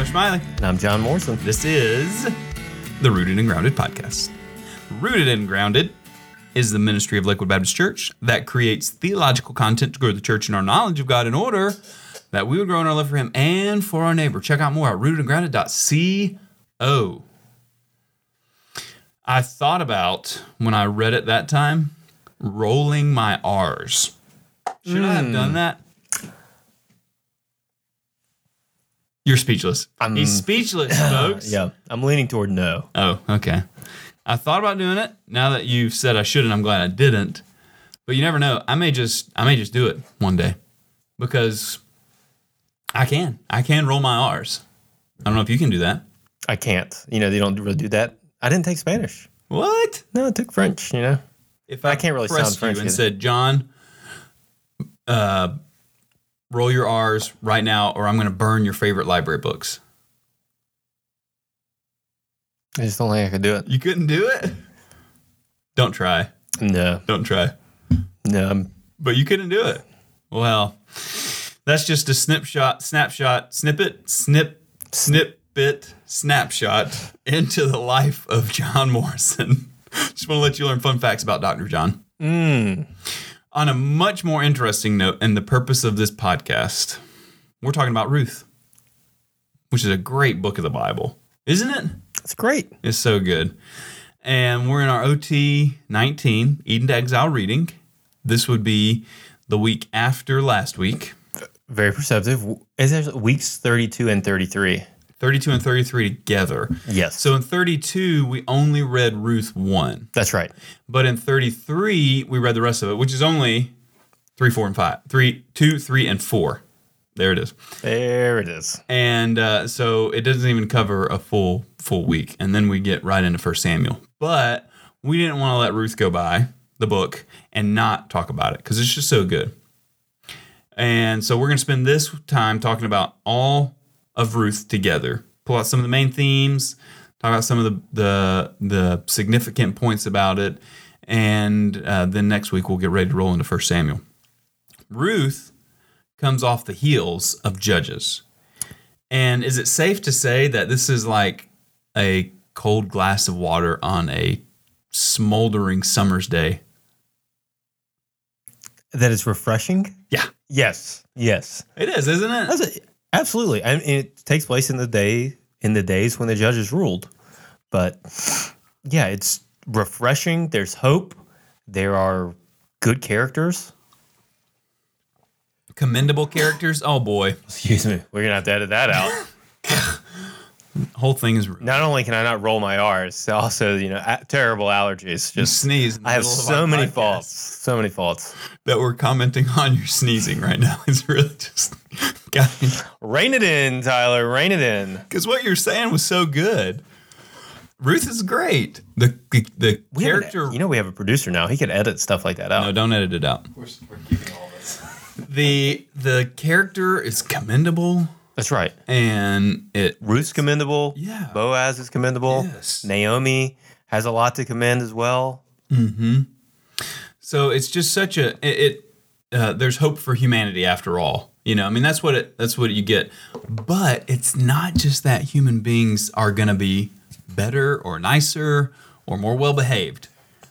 Tyler Smiley. And I'm John Morrison. This is the Rooted and Grounded podcast. Rooted and Grounded is the ministry of Lakewood Baptist Church that creates theological content to grow the church in our knowledge of God in order that we would grow in our love for Him and for our neighbor. Check out more at rootedandgrounded.co. I thought about when I read it that time, rolling my R's. Should I have hmm. done that? You're speechless. I'm- He's speechless, folks. Yeah, I'm leaning toward no. Oh, okay. I thought about doing it. Now that you've said I shouldn't, I'm glad I didn't. But you never know. I may just I may just do it one day because I can. I can roll my R's. I don't know if you can do that. I can't. You know, they don't really do that. I didn't take Spanish. What? No, I took French. You know, If I can't really sound French you and either. said, John, uh, roll your R's right now, or I'm going to burn your favorite library books. I just don't think I could do it. You couldn't do it. Don't try. No, Don't try. no. I'm, but you couldn't do it. Well, that's just a snapshot, snapshot, snippet, snip, snippet, snapshot into the life of John Morrison. just want to let you learn fun facts about Dr. John. mm, On a much more interesting note, and the purpose of this podcast, we're talking about Ruth, which is a great book of the Bible, isn't it? it's great. It's so good. And we're in our OT 19, Eden to Exile reading. This would be the week after last week. Very perceptive. Is there weeks 32 and 33? 32 and 33 together. Yes. So in 32, we only read Ruth 1. that's right. But in 33, we read the rest of it, which is only 3, 4, and 5. 3, 2, 3, and 4. There it is. There it is. And uh, so it doesn't even cover a full full week. And then we get right into First Samuel. But we didn't want to let Ruth go by the book and not talk about it because it's just so good. And so we're going to spend this time talking about all of Ruth together. Pull out some of the main themes, talk about some of the the, the significant points about it, and uh, then next week we'll get ready to roll into First Samuel. Ruth comes off the heels of Judges. And is it safe to say that this is like a cold glass of water on a smoldering summer's day? That is refreshing. Yeah, Yes. Yes. it is, isn't it? Absolutely. I mean, it takes place in the day in the days when the judges ruled. But yeah, it's refreshing. There's hope. There are good characters. Commendable characters. Oh boy, Excuse me. We're gonna have to edit that out. whole thing is not only can I not roll my R's, also you know a- terrible allergies. Just sneeze. in the I have middle of so many podcast faults. So many faults. that we're commenting on your sneezing right now. It's really just got Rein it in, Tyler. Rein it in. because what you're saying was so good. Ruth is great. The the, the We have an- character. you know, we have a producer now. He could edit stuff like that out. no, don't edit it out. We're, we're keeping all this. The the character is commendable That's right. and it Ruth's commendable. Yeah. Boaz is commendable. Yes. Naomi has a lot to commend as well. so it's just such a it, it uh, there's hope for humanity after all you know i mean that's what it that's what you get but it's not just that human beings are going to be better or nicer or more well behaved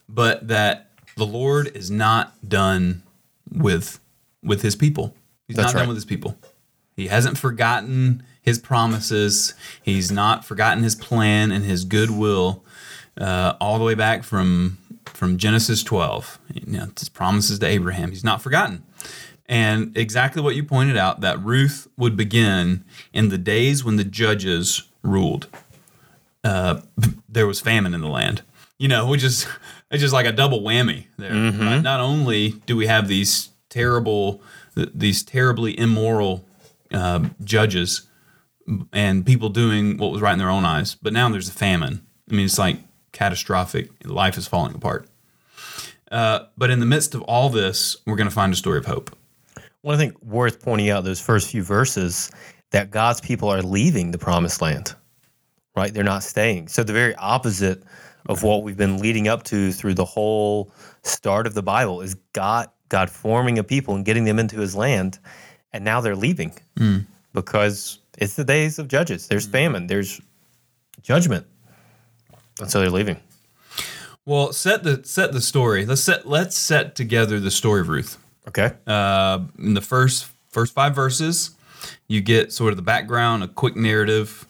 but that the lord is not done with with his people he's That's not done with his people he hasn't forgotten his promises he's not forgotten his plan and his goodwill uh, all the way back from from Genesis 12. You know, his promises to Abraham. He's not forgotten. And exactly what you pointed out that Ruth would begin in the days when the judges ruled. Uh, there was famine in the land. You know, which is it's just like a double whammy there. right? Not only do we have these terrible, these terribly immoral uh, judges and people doing what was right in their own eyes, but now there's a famine. I mean, it's like catastrophic. Life is falling apart. Uh, but in the midst of all this, we're going to find a story of hope. One thing worth pointing out those first few verses that God's people are leaving the promised land, right? They're not staying. So the very opposite of what we've been leading up to through the whole start of the Bible is God God forming a people and getting them into his land and now they're leaving because It's the days of judges. There's famine. There's judgment. And so they're leaving. Well, set the set the story. Let's set let's set together the story of Ruth. Okay. Uh, in the first first five verses, you get sort of the background, a quick narrative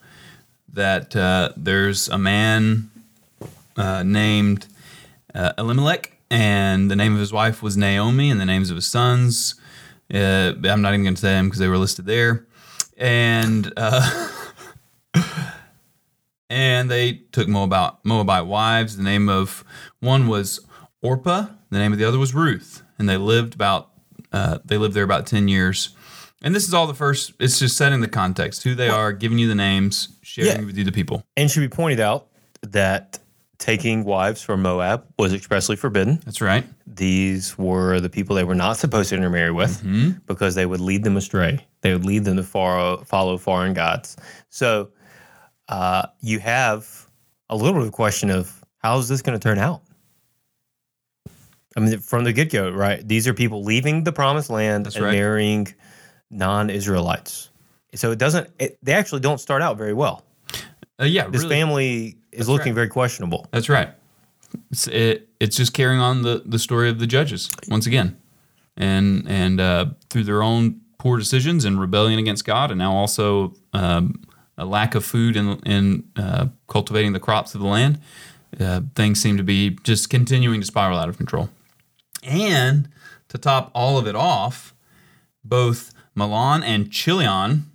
that uh, there's a man uh, named uh, Elimelech, and the name of his wife was Naomi, and the names of his sons. Uh, I'm not even going to say them because they were listed there, and uh, and they took Moabite Moabite wives. The name of one was Orpah. The name of the other was Ruth, and they lived about uh, they lived there about ten years. And this is all the first. It's just setting the context, who they are, giving you the names, sharing Yeah. with you the people. And should be pointed out that taking wives from Moab was expressly forbidden. That's right. These were the people they were not supposed to intermarry with because they would lead them astray. They would lead them to follow, follow foreign gods. So uh, you have a little bit of a question of how is this going to turn out? I mean, from the get go, right? These are people leaving the promised land That's and right. marrying non Israelites. So it doesn't, it, they actually don't start out very well. Uh, yeah, This really. family is That's looking right. very questionable. That's right. It's it, it's just carrying on the, the story of the judges once again, and and uh, through their own poor decisions and rebellion against God, and now also um, a lack of food in in uh, cultivating the crops of the land, uh, things seem to be just continuing to spiral out of control. And to top all of it off, both Mahlon and Chilion,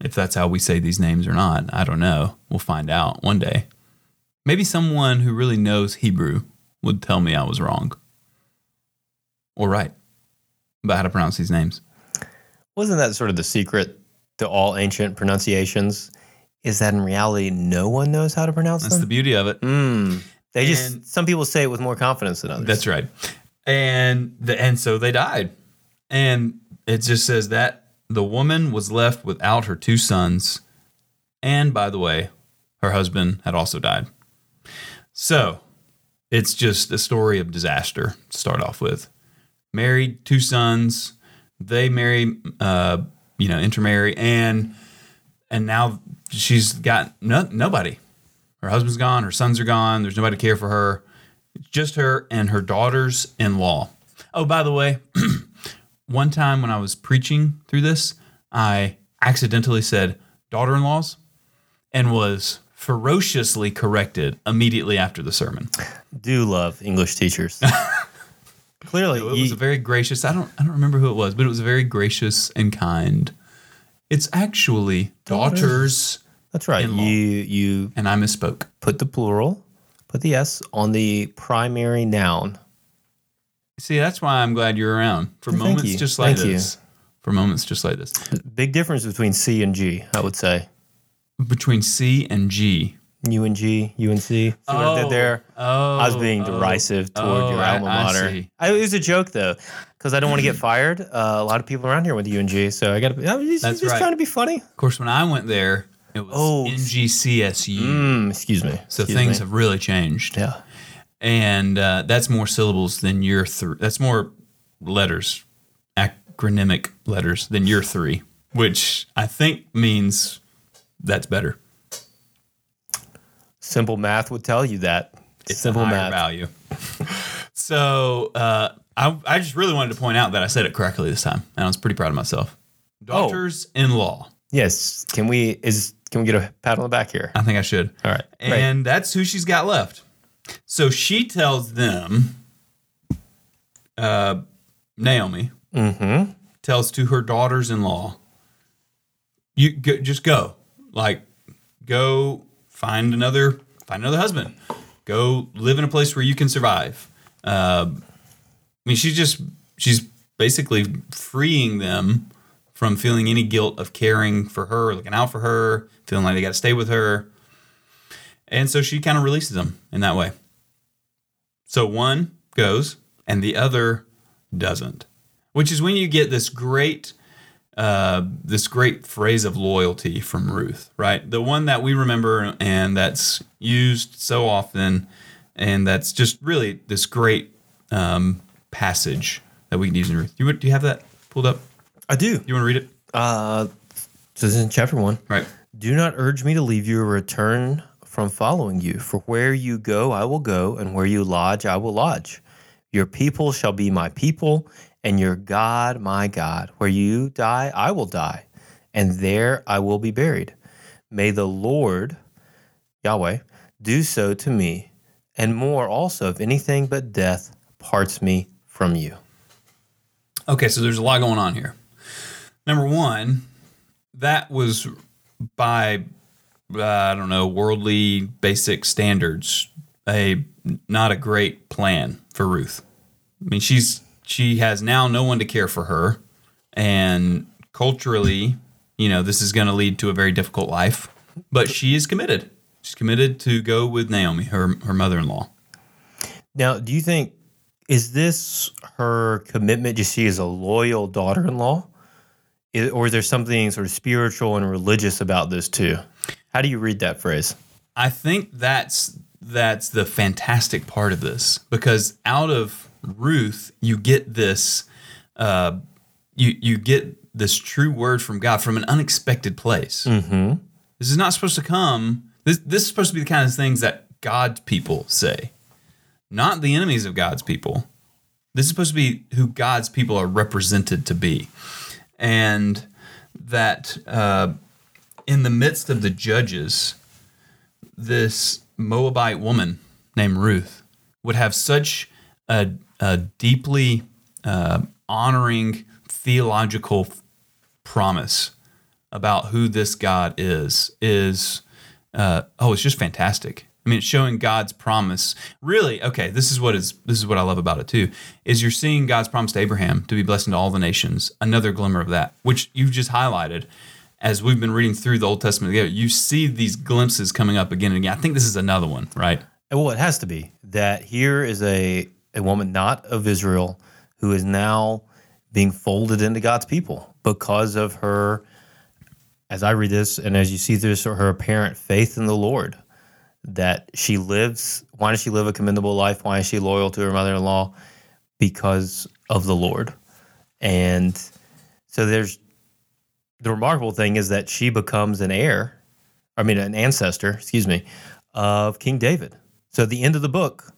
if that's how we say these names or not, I don't know. We'll find out one day. Maybe someone who really knows Hebrew would tell me I was wrong or right about how to pronounce these names. Wasn't that sort of the secret to all ancient pronunciations? Is that in reality no one knows how to pronounce That's the beauty of it. Mm. They And- just some people say it with more confidence than others. That's right. And the, and so they died. And it just says that the woman was left without her two sons. And by the way, her husband had also died. So it's just a story of disaster to start off with. Married, two sons, they marry, uh, you know, intermarry, and and now she's got no, nobody. Her husband's gone, her sons are gone. There's nobody to care for her. It's just her and her daughters in law. Oh, by the way, one time when I was preaching through this, I accidentally said daughter in laws and was ferociously corrected immediately after the sermon. Do love English teachers. Clearly, It was a very gracious, I don't I don't remember who it was, but it was a very gracious and kind. It's actually Daughters. daughters, that's right. You you and I misspoke. put the plural, put the s on the primary noun. See, that's why I'm glad you're around for Thank moments you. just like Thank you. this. For moments just like this. Big difference between C and G, I would say. Between C and G. U and G, U and C. See what I did there? Oh, I was being oh, derisive toward oh, your I- alma I mater. see. I, it was a joke though, because I don't want to get fired. Uh, a lot of people around here went to UNG, so I got to. I'm just, That's just right. trying to be funny. Of course, when I went there, it was Oh. NGCSU. Mm, excuse me. So Excuse things me. have really changed. Yeah. And uh, that's more syllables than your three. That's more letters, acronymic letters than your three, which I think means that's better. Simple math would tell you that. It's Simple math. value. so uh, I, I just really wanted to point out that I said it correctly this time, and I was pretty proud of myself. Oh. Daughters-in-law. Yes. Can we is can we get a pat on the back here? I think I should. All right. And that's who she's got left. So she tells them, uh, Naomi Mm-hmm. tells to her daughters in law, you go, just go. Like, go find another find another husband. Go live in a place where you can survive. Uh, I mean, she's just she's basically freeing them from feeling any guilt of caring for her, looking out for her, feeling like they got to stay with her. And so she kind of releases them in that way. So one goes and the other doesn't, which is when you get this great, uh, this great phrase of loyalty from Ruth, right? The one that we remember and that's used so often, and that's just really this great um, passage that we can use in Ruth. You do you have that pulled up? I do. You want to read it? Uh, this is in chapter one. Right. Do not urge me to leave you or return from following you. For where you go, I will go, and where you lodge, I will lodge. Your people shall be my people, and your God my God. Where you die, I will die, and there I will be buried. May the Lord, Yahweh, do so to me, and more also, if anything but death parts me from you. Okay, so there's a lot going on here. Number one, that was by uh, I don't know worldly basic standards a not a great plan for Ruth. I mean, she's she has now no one to care for her, and culturally, you know, this is going to lead to a very difficult life. But she is committed. She's committed to go with Naomi, her her mother-in-law. Now, do you think is this her commitment just she is a loyal daughter-in-law? Or is there something sort of spiritual and religious about this too? How do you read that phrase? I think that's that's the fantastic part of this because out of Ruth you get this uh, you you get this true word from God from an unexpected place. Mm-hmm. This is not supposed to come. This this is supposed to be the kind of things that God's people say, not the enemies of God's people. This is supposed to be who God's people are represented to be, and that uh, in the midst of the judges, this Moabite woman named Ruth would have such a, a deeply uh, honoring theological promise about who this God is is uh, oh it's just fantastic. I mean, it's showing God's promise. Really, okay. This is what is this is what I love about it too. Is you're seeing God's promise to Abraham to be blessed into all the nations. Another glimmer of that, which you just highlighted, as we've been reading through the Old Testament together. You see these glimpses coming up again and again. I think this is another one, right? Uh, well, it has to be that here is a a woman not of Israel who is now being folded into God's people because of her, as I read this and as you see this, her apparent faith in the Lord. That she lives. Why does she live a commendable life? Why is she loyal to her mother-in-law? Because of the Lord, and so there's the remarkable thing is that she becomes an heir. I mean, an ancestor. Excuse me of King David. So the end of the book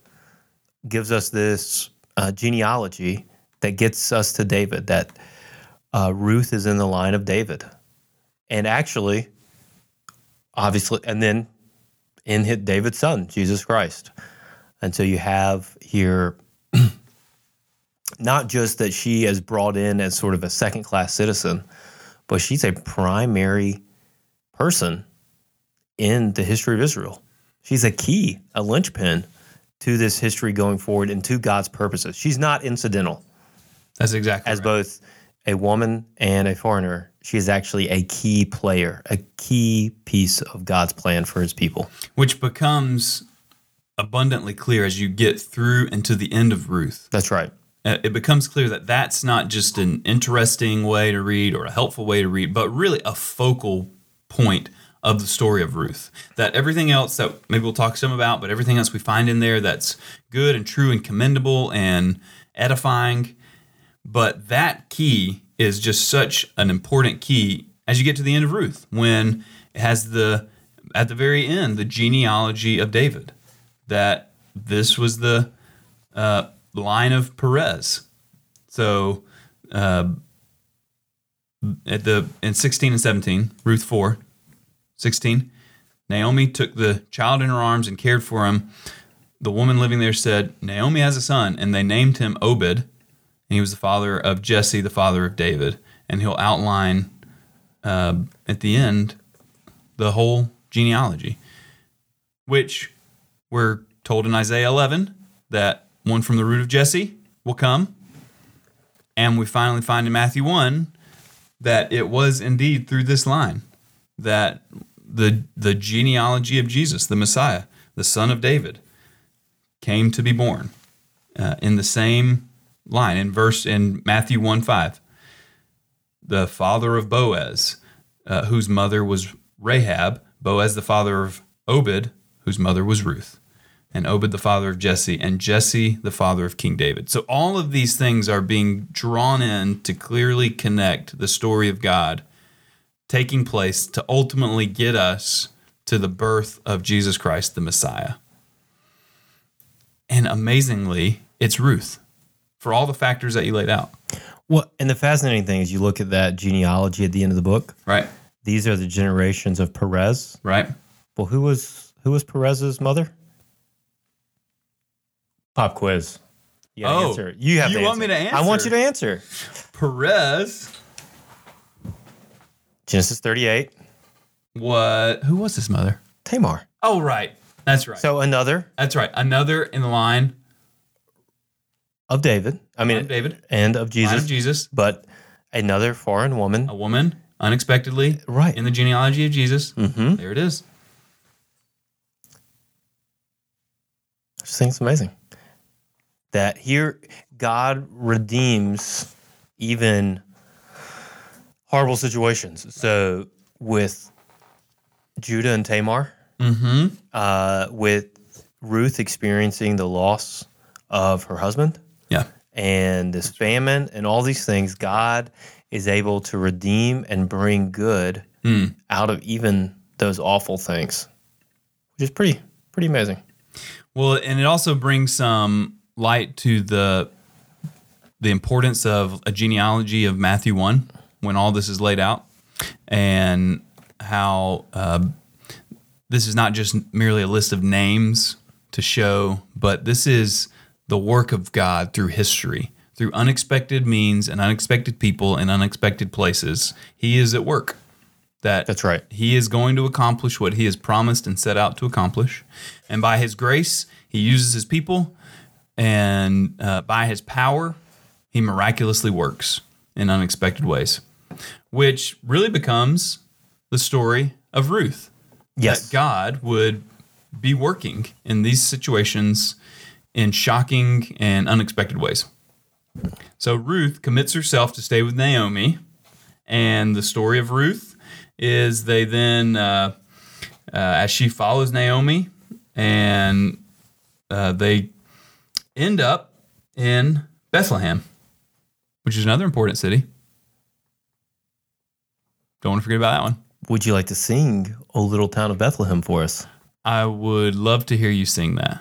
gives us this uh, genealogy that gets us to David. That uh, Ruth is in the line of David, and actually, obviously, and then in hit David's son, Jesus Christ. And so you have here not just that she is brought in as sort of a second class citizen, but she's a primary person in the history of Israel. She's a key, a linchpin to this history going forward and to God's purposes. She's not incidental. That's exactly As right. both a woman and a foreigner, she is actually a key player, a key piece of God's plan for his people. which becomes abundantly clear as you get through into the end of Ruth. That's right. Uh, It becomes clear that that's not just an interesting way to read or a helpful way to read, but really a focal point of the story of Ruth. That everything else that maybe we'll talk some about, but everything else we find in there that's good and true and commendable and edifying. But that key is just such an important key as you get to the end of Ruth, when it has the at the very end the genealogy of David. That this was the uh, line of Perez. So uh, at the in 16 and 17, Ruth 4, 16, Naomi took the child in her arms and cared for him. The woman living there said, Naomi has a son, and they named him Obed, and he was the father of Jesse, the father of David. And he'll outline uh, at the end the whole genealogy, which we're told in Isaiah 11 that one from the root of Jesse will come. And we finally find in Matthew 1 that it was indeed through this line that the, the genealogy of Jesus, the Messiah, the son of David, came to be born uh, in the same line in verse in Matthew 1 5. The father of Boaz, uh, whose mother was Rahab, Boaz the father of Obed, whose mother was Ruth, and Obed the father of Jesse, and Jesse the father of King David. So all of these things are being drawn in to clearly connect the story of God taking place to ultimately get us to the birth of Jesus Christ, the Messiah. And amazingly, it's Ruth for all the factors that you laid out. Well, and the fascinating thing is you look at that genealogy at the end of the book. Right. These are the generations of Perez. Right. Well, who was who was Perez's mother? Pop quiz. You Oh, answer. You have you to want me to answer? I want you to answer. Perez. Genesis 38, What? Who was his mother? Tamar. Oh, right. That's right. So another That's right. Another in the line of David. I mean, of David, and of Jesus, line of Jesus, but another foreign woman. a woman unexpectedly Right. in the genealogy of Jesus. Mm-hmm. There it is. I just think it's amazing that here God redeems even horrible situations. So with Judah and Tamar, Mm-hmm. uh, with Ruth experiencing the loss of her husband Yeah. and this famine and all these things, God is able to redeem and bring good Mm. out of even those awful things, which is pretty pretty amazing. Well, and it also brings some light to the the importance of a genealogy of Matthew one when all this is laid out, and how uh, this is not just merely a list of names to show, but this is the work of God through history, through unexpected means and unexpected people and unexpected places. He is at work. That That's right. he is going to accomplish what he has promised and set out to accomplish. And by his grace, he uses his people. And uh, by his power, he miraculously works in unexpected ways, which really becomes the story of Ruth. Yes. That God would be working in these situations in shocking and unexpected ways. So Ruth commits herself to stay with Naomi. And the story of Ruth is they then, uh, uh, as she follows Naomi, and uh, they end up in Bethlehem, which is another important city. Don't want to forget about that one. Would you like to sing "O Little Town of Bethlehem" for us? I would love to hear you sing that.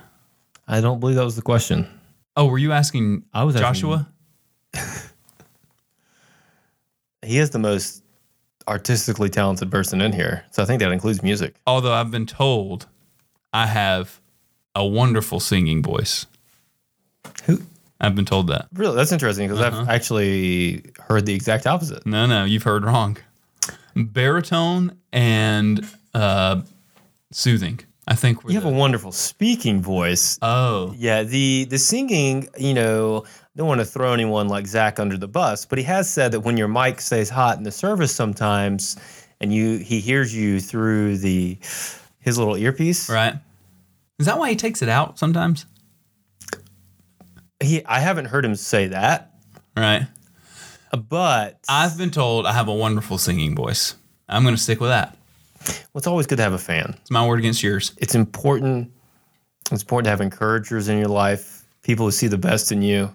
I don't believe that was the question. Oh, were you asking I was asking- Joshua? He is the most artistically talented person in here, so I think that includes music. Although I've been told I have a wonderful singing voice. Who? I've been told that. Really, that's interesting because Uh-huh. I've actually heard the exact opposite. No, no, you've heard wrong. Baritone and uh, soothing. I think we're You have the- a wonderful speaking voice. oh Yeah, the the singing, you know, I don't want to throw anyone like Zach under the bus, but he has said that when your mic stays hot in the service sometimes, and you he hears you through the his little earpiece. right. Is that why he takes it out sometimes? He I haven't heard him say that, Right. but I've been told I have a wonderful singing voice. I'm going to stick with that. well, it's always good to have a fan. It's my word against yours. It's important. It's important to have encouragers in your life, people who see the best in you.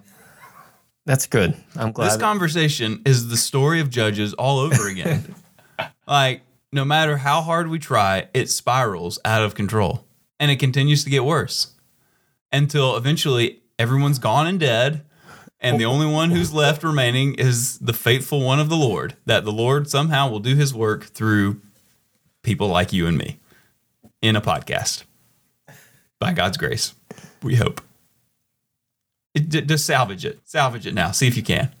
That's good. I'm glad. This conversation is the story of judges all over again. like, no matter how hard we try, it spirals out of control and it continues to get worse until eventually everyone's gone and dead. And the only one who's left remaining is the faithful one of the Lord, that the Lord somehow will do his work through people like you and me in a podcast. By God's grace, we hope. It, j- just salvage it. Salvage it now. See if you can.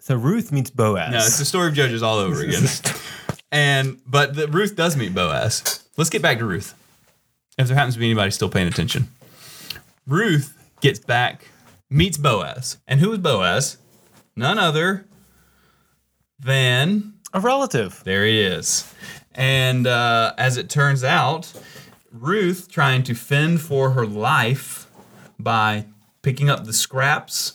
so Ruth meets Boaz. No, it's the story of Judges all over again. and but the, Ruth does meet Boaz. Let's get back to Ruth. If there happens to be anybody still paying attention, Ruth gets back, meets Boaz, and who is Boaz? None other than a relative. there he is. And uh, as it turns out, Ruth trying to fend for her life by picking up the scraps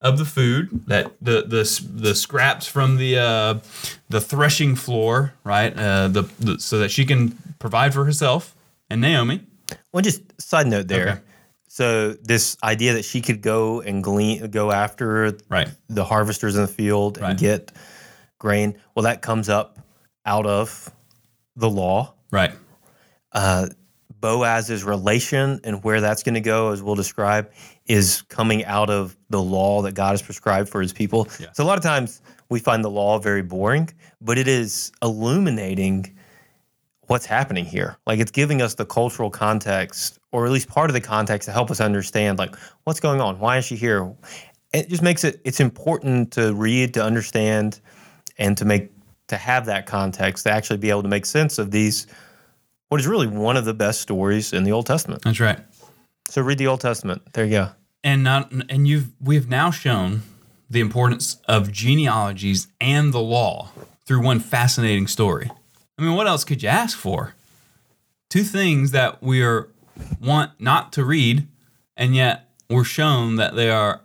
of the food that the the the scraps from the uh, the threshing floor, right? Uh, the, the so that she can provide for herself and Naomi. Well, just side note there. Okay. So this idea that she could go and glean, go after Right. the harvesters in the field Right. and get grain. Well, that comes up out of the law. Right. Uh, Boaz's relation and where that's going to go, as we'll describe, is coming out of the law that God has prescribed for his people. Yeah. So a lot of times we find the law very boring, but it is illuminating what's happening here. Like it's giving us the cultural context, or at least part of the context to help us understand like what's going on. Why is she here? It just makes it it's important to read, to understand, and to make to have that context to actually be able to make sense of these what is really one of the best stories in the Old Testament. That's right. So read the Old Testament. There you go. And not and you've we've now shown the importance of genealogies and the law through one fascinating story. I mean, what else could you ask for? Two things that we are want not to read, and yet we're shown that they are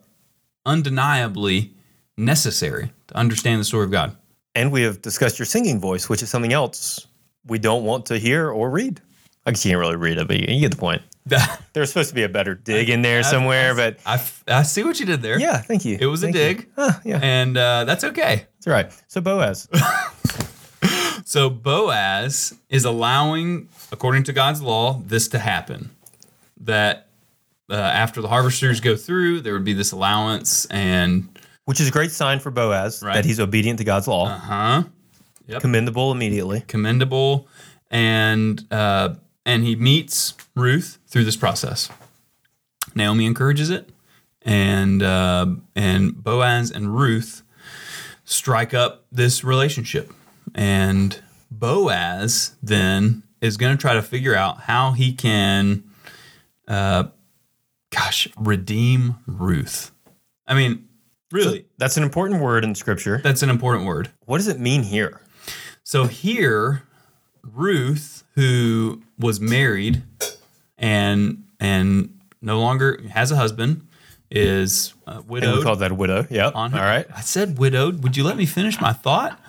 undeniably necessary to understand the story of God. And we have discussed your singing voice, which is something else we don't want to hear or read. I guess you can't really read it, but you get the point. There's supposed to be a better dig in there somewhere, but I, I see what you did there. yeah, thank you. It was a Thank you. dig. Ah, yeah, And uh, that's okay. that's right. So Boaz, So Boaz is allowing, according to God's law, this to happen. That uh, after the harvesters go through, there would be this allowance, and which is a great sign for Boaz Right. that he's obedient to God's law, uh huh, commendable immediately. commendable, and uh, and he meets Ruth through this process. Naomi encourages it, and uh, and Boaz and Ruth strike up this relationship, and Boaz then is going to try to figure out how he can, uh, gosh, redeem Ruth. I mean, really, That's an important word in Scripture. that's an important word. What does it mean here? So here, Ruth, who was married and and no longer has a husband, is uh, And we widowed. call that a widow. Her. All right. I said widowed. Would you let me finish my thought?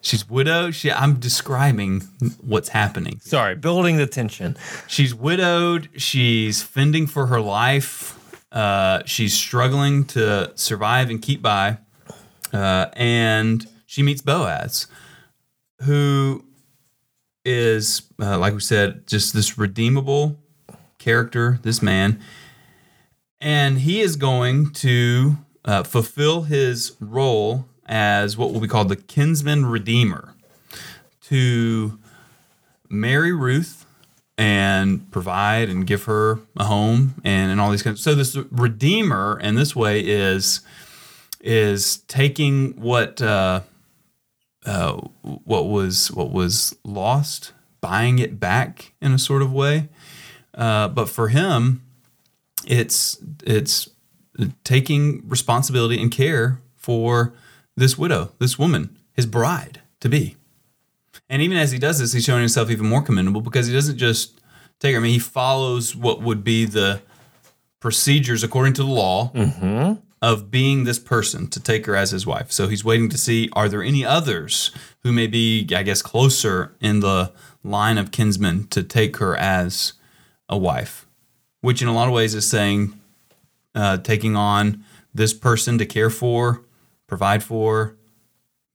She's widowed. She, I'm describing what's happening. Sorry, building the tension. She's widowed. She's fending for her life. Uh, she's struggling to survive and keep by. Uh, and she meets Boaz, who is, uh, like we said, just this redeemable character, this man. And he is going to uh, fulfill his role as what will be called the kinsman redeemer to marry Ruth and provide and give her a home and, and all these kinds. So this redeemer in this way is is taking what uh, uh, what was what was lost, buying it back in a sort of way. Uh, but for him, it's it's taking responsibility and care for this widow, this woman, his bride to be. And even as he does this, he's showing himself even more commendable because he doesn't just take her. I mean, he follows what would be the procedures according to the law mm-hmm. of being this person to take her as his wife. So he's waiting to see are there any others who may be, I guess, closer in the line of kinsmen to take her as a wife, which in a lot of ways is saying uh, taking on this person to care for, provide for,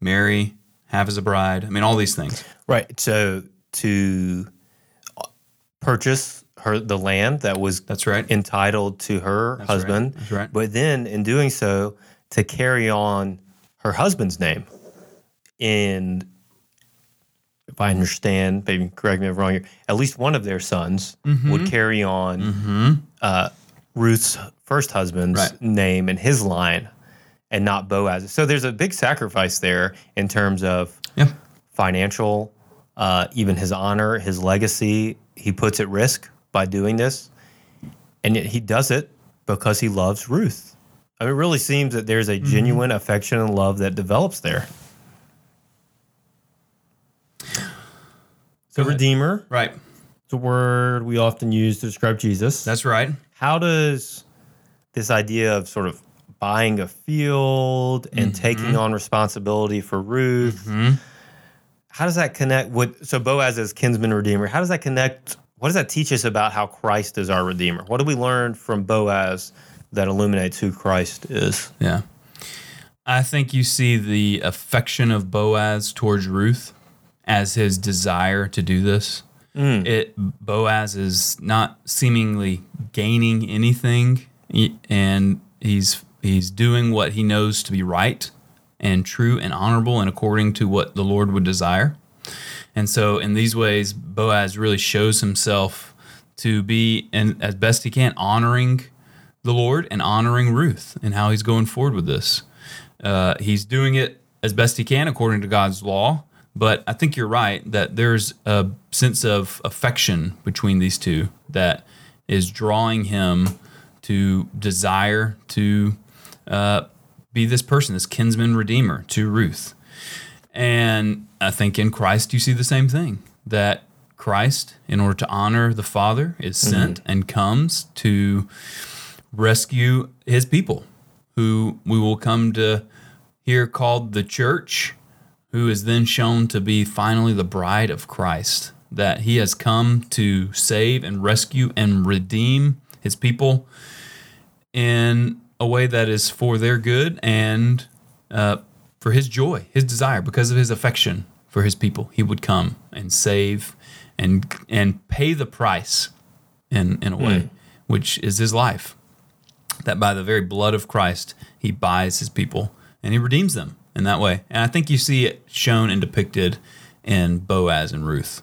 marry, have as a bride. I mean, all these things. Right. So to purchase her the land that was That's right. entitled to her right. husband. That's right. But then in doing so, to carry on her husband's name. And if I understand, maybe correct me if I'm wrong here, at least one of their sons Mm-hmm. would carry on uh, Ruth's first husband's Right. name and his line and not Boaz. So there's a big sacrifice there in terms of yeah. financial, uh, even his honor, his legacy, he puts at risk by doing this. And yet he does it because he loves Ruth. I mean, it really seems that there's a genuine affection and love that develops there. Ahead. Redeemer, Right. it's a word we often use to describe Jesus. That's right. How does this idea of sort of buying a field and mm-hmm. taking on responsibility for Ruth, mm-hmm. how does that connect with so Boaz is kinsman redeemer? How does that connect? What does that teach us about how Christ is our redeemer? What do we learn from Boaz that illuminates who Christ is? Yeah. I think you see the affection of Boaz towards Ruth as his desire to do this. It Boaz is not seemingly gaining anything, and he's he's doing what he knows to be right and true and honorable and according to what the Lord would desire. And so, in these ways, Boaz really shows himself to be, and as best he can, honoring the Lord and honoring Ruth and how he's going forward with this. Uh, he's doing it as best he can according to God's law. But I think you're right that there's a sense of affection between these two that is drawing him to desire to uh, be this person, this kinsman redeemer to Ruth. And I think in Christ you see the same thing that Christ, in order to honor the Father, is sent and comes to rescue his people, who we will come to hear called the church, who is then shown to be finally the bride of Christ. That he has come to save and rescue and redeem his people in a way that is for their good and uh, for his joy, his desire, because of his affection for his people. He would come and save and and pay the price in in a way, which is his life. That by the very blood of Christ, he buys his people and he redeems them in that way. And I think you see it shown and depicted in Boaz and Ruth.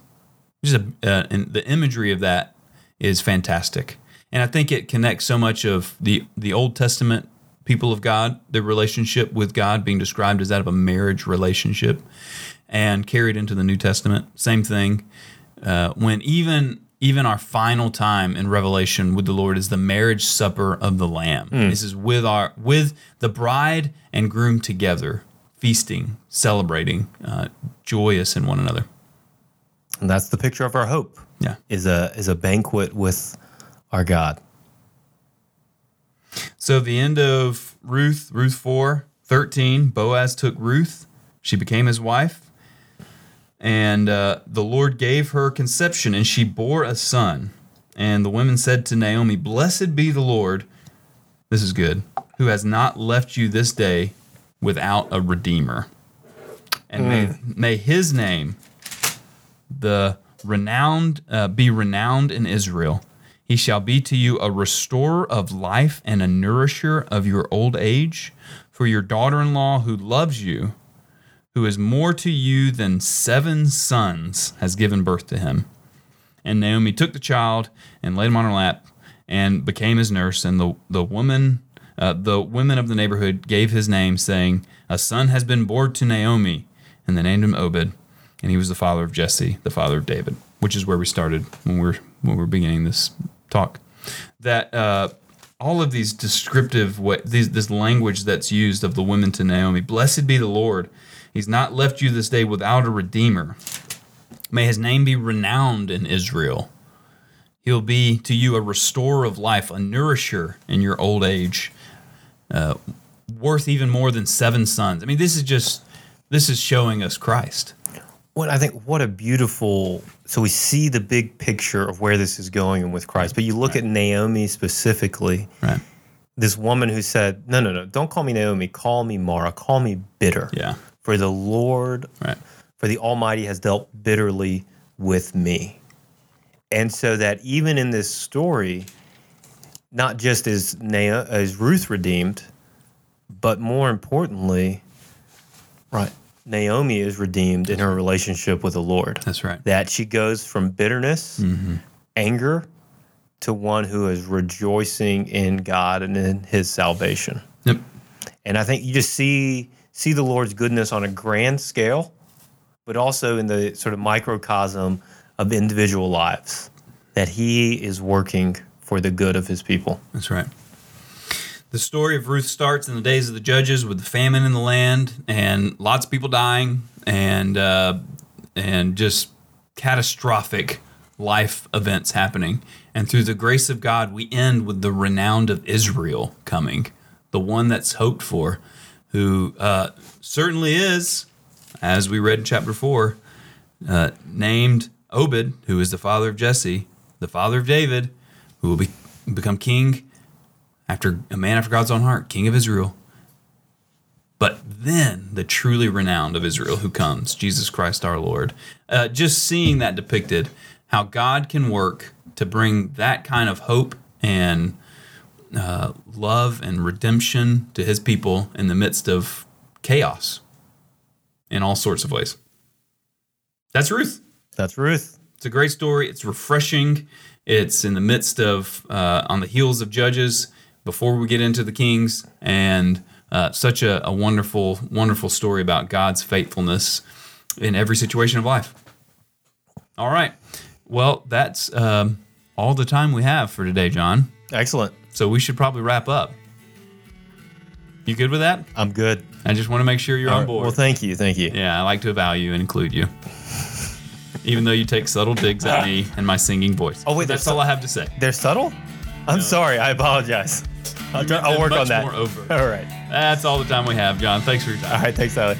Just a, uh, and the imagery of that is fantastic, and I think it connects so much of the the Old Testament people of God, their relationship with God being described as that of a marriage relationship, and carried into the New Testament. Same thing. Uh, when even even our final time in Revelation with the Lord is the marriage supper of the Lamb. This is with our with the bride and groom together, feasting, celebrating, uh, joyous in one another. And that's the picture of our hope. Yeah. Is a is a banquet with our God. So the end of Ruth, Ruth 4, 13, Boaz took Ruth. She became his wife. And uh, the Lord gave her conception, and she bore a son. And the women said to Naomi, Blessed be the Lord, this is good, who has not left you this day without a redeemer. And may, may his name, the renowned, uh, be renowned in Israel. He shall be to you a restorer of life and a nourisher of your old age. For your daughter in law, who loves you, who is more to you than seven sons, has given birth to him. And Naomi took the child and laid him on her lap and became his nurse. And the, the woman, uh, the women of the neighborhood gave his name, saying, A son has been born to Naomi. And they named him Obed. And he was the father of Jesse, the father of David, which is where we started when we we're when we we're beginning this talk. That uh, all of these descriptive these, this language that's used of the women to Naomi, blessed be the Lord. He's not left you this day without a redeemer. May his name be renowned in Israel. He'll be to you a restorer of life, a nourisher in your old age, uh, worth even more than seven sons. I mean, this is just this is showing us Christ. Well, I think what a beautiful. So we see the big picture of where this is going and with Christ, but you look at Naomi specifically, Right. this woman who said, "No, no, no, don't call me Naomi. Call me Mara. Call me bitter. Yeah. For the Lord, Right. for the Almighty has dealt bitterly with me." And so that even in this story, not just is Na- is Ruth redeemed, but more importantly, right, Naomi is redeemed in her relationship with the Lord. That's right. That she goes from bitterness, mm-hmm. anger, to one who is rejoicing in God and in His salvation. Yep. And I think you just see see the Lord's goodness on a grand scale, but also in the sort of microcosm of individual lives. That He is working for the good of His people. That's right. The story of Ruth starts in the days of the judges with the famine in the land and lots of people dying and uh, and just catastrophic life events happening. And through the grace of God, we end with the renowned of Israel coming, the one that's hoped for, who uh, certainly is, as we read in chapter four, uh, named Obed, who is the father of Jesse, the father of David, who will be, become king after a man after God's own heart, king of Israel. but then the truly renowned of Israel who comes, Jesus Christ our Lord. Uh, just seeing that depicted, how God can work to bring that kind of hope and uh, love and redemption to his people in the midst of chaos in all sorts of ways. That's Ruth. That's Ruth. It's a great story. It's refreshing. It's in the midst of, uh, on the heels of Judges, before we get into the Kings, and uh, such a, a wonderful, wonderful story about God's faithfulness in every situation of life. All right. Well, that's um, all the time we have for today, John. Excellent. So we should probably wrap up. You good with that? I'm good. I just want to make sure you're All on board. Well, thank you. Thank you. Yeah, I like to value and include you. Even though you take subtle digs at me and my singing voice. Oh, wait, that's all I have to say. They're subtle? I'm sorry. I apologize. I'll, try, I'll work on that. All right. That's all the time we have, John. Thanks for your time. All right. Thanks, Sally.